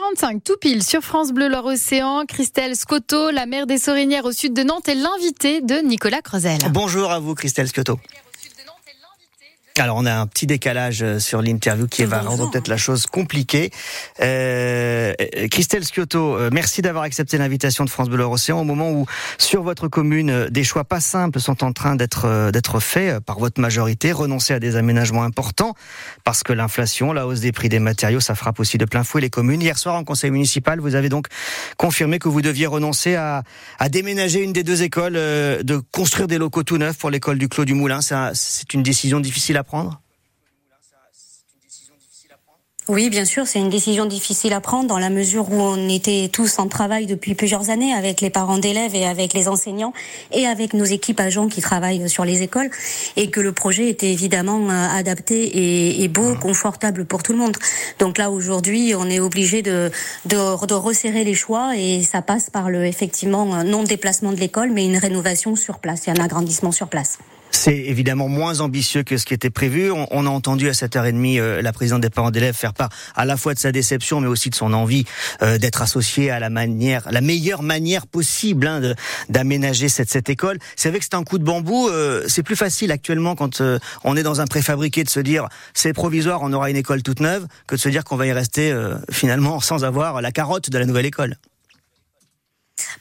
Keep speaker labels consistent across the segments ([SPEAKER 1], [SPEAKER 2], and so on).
[SPEAKER 1] 8h45, tout pile sur France Bleu Loire-Océan. Christelle Scotto, la mère des Sorinières au sud de Nantes, est l'invitée de Nicolas Creusel.
[SPEAKER 2] Bonjour à vous, Christelle Scotto. Alors on a un petit décalage euh, sur l'interview qui va rendre peut-être la chose compliquée. Euh, Christelle Sciotto, euh, merci d'avoir accepté l'invitation de France Bleu Océan au moment où sur votre commune euh, des choix pas simples sont en train d'être d'être faits par votre majorité, renoncer à des aménagements importants parce que l'inflation, la hausse des prix des matériaux, ça frappe aussi de plein fouet les communes. Hier soir en conseil municipal, vous avez donc confirmé que vous deviez renoncer à, à déménager une des deux écoles, de construire des locaux tout neufs pour l'école du Clos du Moulin. C'est une décision difficile à prendre
[SPEAKER 3] oui, bien sûr, c'est une décision difficile à prendre dans la mesure où on était tous en travail depuis plusieurs années avec les parents d'élèves et avec les enseignants et avec nos équipes agents qui travaillent sur les écoles et que le projet était évidemment euh, adapté et, beau, mmh. confortable pour tout le monde. Donc là, aujourd'hui, on est obligé de, de, de resserrer les choix et ça passe par le, effectivement, non déplacement de l'école, mais une rénovation sur place et un agrandissement sur place.
[SPEAKER 2] C'est évidemment moins ambitieux que ce qui était prévu. On, a entendu à 7h30 euh, la présidente des parents d'élèves faire part à la fois de sa déception, mais aussi de son envie euh, d'être associée à la manière, la meilleure manière possible hein, d'aménager cette, cette école. C'est vrai que c'est un coup de bambou. Euh, c'est plus facile actuellement quand on est dans un préfabriqué de se dire c'est provisoire, on aura une école toute neuve, que de se dire qu'on va y rester finalement sans avoir la carotte de la nouvelle école.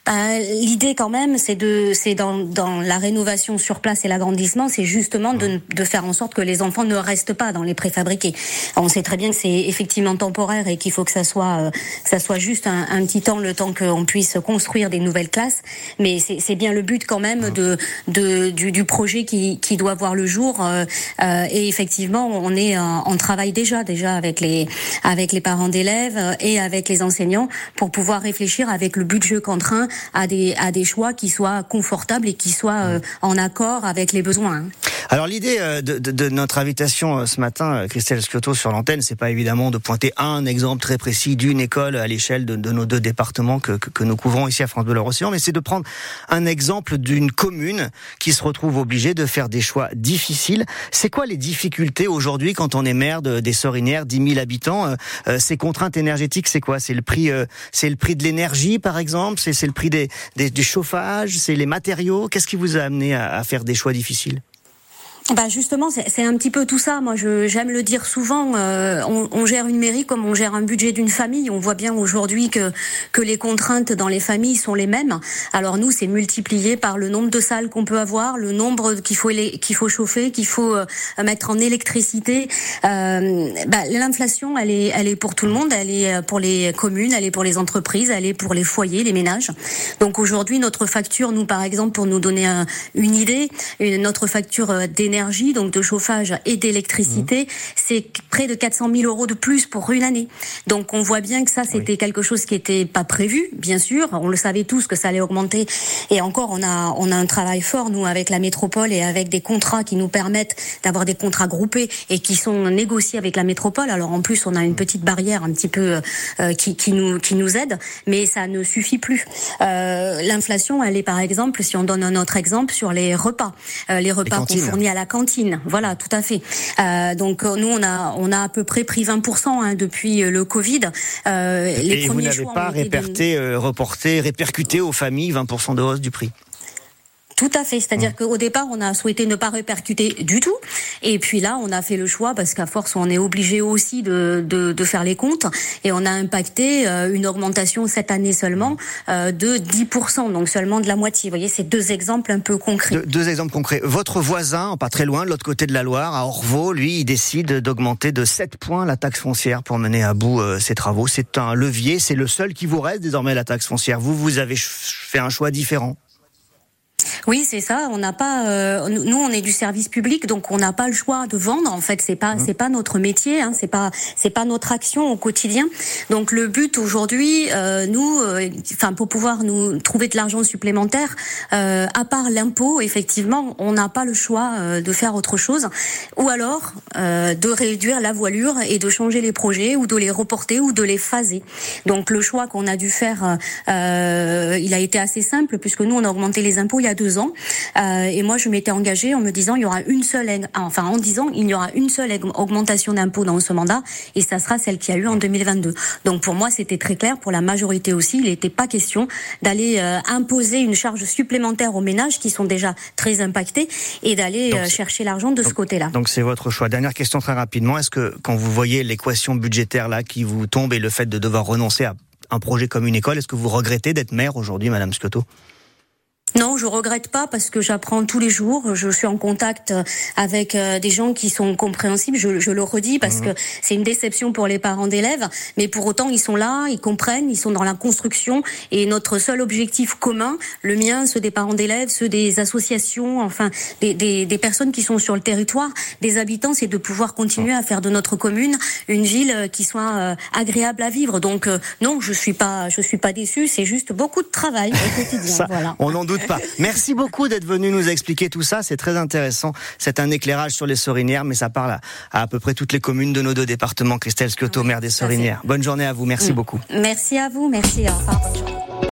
[SPEAKER 3] Bah, l'idée quand même, c'est de, c'est dans, dans la rénovation sur place et l'agrandissement, c'est justement de, de faire en sorte que les enfants ne restent pas dans les préfabriqués. on sait très bien que c'est effectivement temporaire et qu'il faut que ça soit, euh, ça soit juste un, un, petit temps, le temps qu'on puisse construire des nouvelles classes. Mais c'est bien le but quand même de, de du, du, projet qui, qui doit voir le jour. Euh, euh et effectivement, on est en, en, travail déjà, déjà avec les, avec les parents d'élèves et avec les enseignants pour pouvoir réfléchir avec le budget contraint à des, à des choix qui soient confortables et qui soient euh, en accord avec les besoins.
[SPEAKER 2] Alors l'idée euh, de, de, de, notre invitation euh, ce matin, Christelle Sciotto sur l'antenne, c'est pas évidemment de pointer un exemple très précis d'une école à l'échelle de, de, nos deux départements que, que, que, nous couvrons ici à France Bleu Océan, mais c'est de prendre un exemple d'une commune qui se retrouve obligée de faire des choix difficiles. C'est quoi les difficultés aujourd'hui quand on est maire de, des Sorinières, 10 000 habitants Ces contraintes énergétiques, c'est quoi? C'est le prix, c'est le prix de l'énergie, par exemple? C'est le prix des, des, du chauffage, c'est les matériaux? Qu'est-ce qui vous a amené à, à faire des choix difficiles?
[SPEAKER 3] Bah justement, c'est un petit peu tout ça. Moi, j'aime le dire souvent. Euh, on, on, gère une mairie comme on gère un budget d'une famille. On voit bien aujourd'hui que que les contraintes dans les familles sont les mêmes. Alors nous, c'est multiplié par le nombre de salles qu'on peut avoir, le nombre qu'il faut qu'il faut chauffer, qu'il faut euh, mettre en électricité. Euh, bah, L'inflation, elle est elle est pour tout le monde. Elle est pour les communes, elle est pour les entreprises, elle est pour les foyers, les ménages. Donc aujourd'hui, notre facture, nous par exemple, pour nous donner une idée, notre facture d'énergie donc de chauffage et d'électricité, mmh. c'est près de 400 000 euros de plus pour une année. Donc on voit bien que ça, c'était quelque chose qui n'était pas prévu, bien sûr. On le savait tous que ça allait augmenter. Et encore, on a, on a un travail fort, nous, avec la métropole et avec des contrats qui nous permettent d'avoir des contrats groupés et qui sont négociés avec la métropole. Alors en plus, on a une petite barrière un petit peu euh, qui, qui, nous, qui nous aide, mais ça ne suffit plus. Euh, L'inflation, elle est par exemple, si on donne un autre exemple, sur les repas. Euh, les repas qu'on fournit à la cantine. Voilà, tout à fait. Euh, donc euh, nous, on a, on a à peu près pris 20% hein, depuis euh, le Covid.
[SPEAKER 2] Euh, les Et vous n'avez pas réperté, reporté, répercuté aux familles 20% de hausse du prix?
[SPEAKER 3] Tout à fait. C'est-à-dire mmh. qu'au départ, on a souhaité ne pas répercuter du tout. Et puis là, on a fait le choix, parce qu'à force, on est obligé aussi de, de, de, faire les comptes. Et on a impacté euh, une augmentation cette année seulement euh, de 10%, donc seulement de la moitié. Vous voyez, c'est deux exemples un peu concrets.
[SPEAKER 2] deux exemples concrets. Votre voisin, pas très loin, de l'autre côté de la Loire, à Orvaux, lui, il décide d'augmenter de 7 points la taxe foncière pour mener à bout euh, ses travaux. C'est un levier, c'est le seul qui vous reste désormais, la taxe foncière. Vous, vous avez fait un choix différent.
[SPEAKER 3] Oui, c'est ça. On n'a pas. Euh, nous, on est du service public, donc on n'a pas le choix de vendre. En fait, c'est pas mmh. c'est pas notre métier. Hein, c'est pas c'est pas notre action au quotidien. Donc le but aujourd'hui, euh, nous, euh, enfin pour pouvoir nous trouver de l'argent supplémentaire, à part l'impôt, effectivement, on n'a pas le choix de faire autre chose, ou alors de réduire la voilure et de changer les projets, ou de les reporter, ou de les phaser. Donc le choix qu'on a dû faire, il a été assez simple puisque nous on a augmenté les impôts il y a deux deux ans. Euh, et moi, je m'étais engagée en me disant il y aura une seule, enfin en disant il y aura une seule augmentation d'impôts dans ce mandat, et ça sera celle qui a eu en 2022. Donc pour moi, c'était très clair. Pour la majorité aussi, il n'était pas question d'aller euh, imposer une charge supplémentaire aux ménages qui sont déjà très impactés et d'aller euh, chercher l'argent de ce côté-là.
[SPEAKER 2] Donc c'est votre choix. Dernière question très rapidement. Est-ce que quand vous voyez l'équation budgétaire là qui vous tombe et le fait de devoir renoncer à un projet comme une école, est-ce que vous regrettez d'être maire aujourd'hui, Madame Scotto
[SPEAKER 3] non, je regrette pas parce que j'apprends tous les jours. Je suis en contact avec euh, des gens qui sont compréhensibles. Je, je le redis parce mmh. que c'est une déception pour les parents d'élèves, mais pour autant ils sont là, ils comprennent, ils sont dans la construction et notre seul objectif commun, le mien, ceux des parents d'élèves, ceux des associations, enfin des, des, des, personnes qui sont sur le territoire, des habitants, c'est de pouvoir continuer à faire de notre commune une ville qui soit euh, agréable à vivre. Donc euh, non, je suis pas, je suis pas déçue. C'est juste beaucoup de travail au quotidien.
[SPEAKER 2] voilà. On en doute pas. Merci beaucoup d'être venu nous expliquer tout ça. C'est très intéressant. C'est un éclairage sur les Sorinières, mais ça parle à, à, peu près toutes les communes de nos deux départements. Christelle Scotto, maire des Sorinières. Bonne journée à vous. Merci mm. beaucoup.
[SPEAKER 3] Merci à vous. Merci. Au revoir.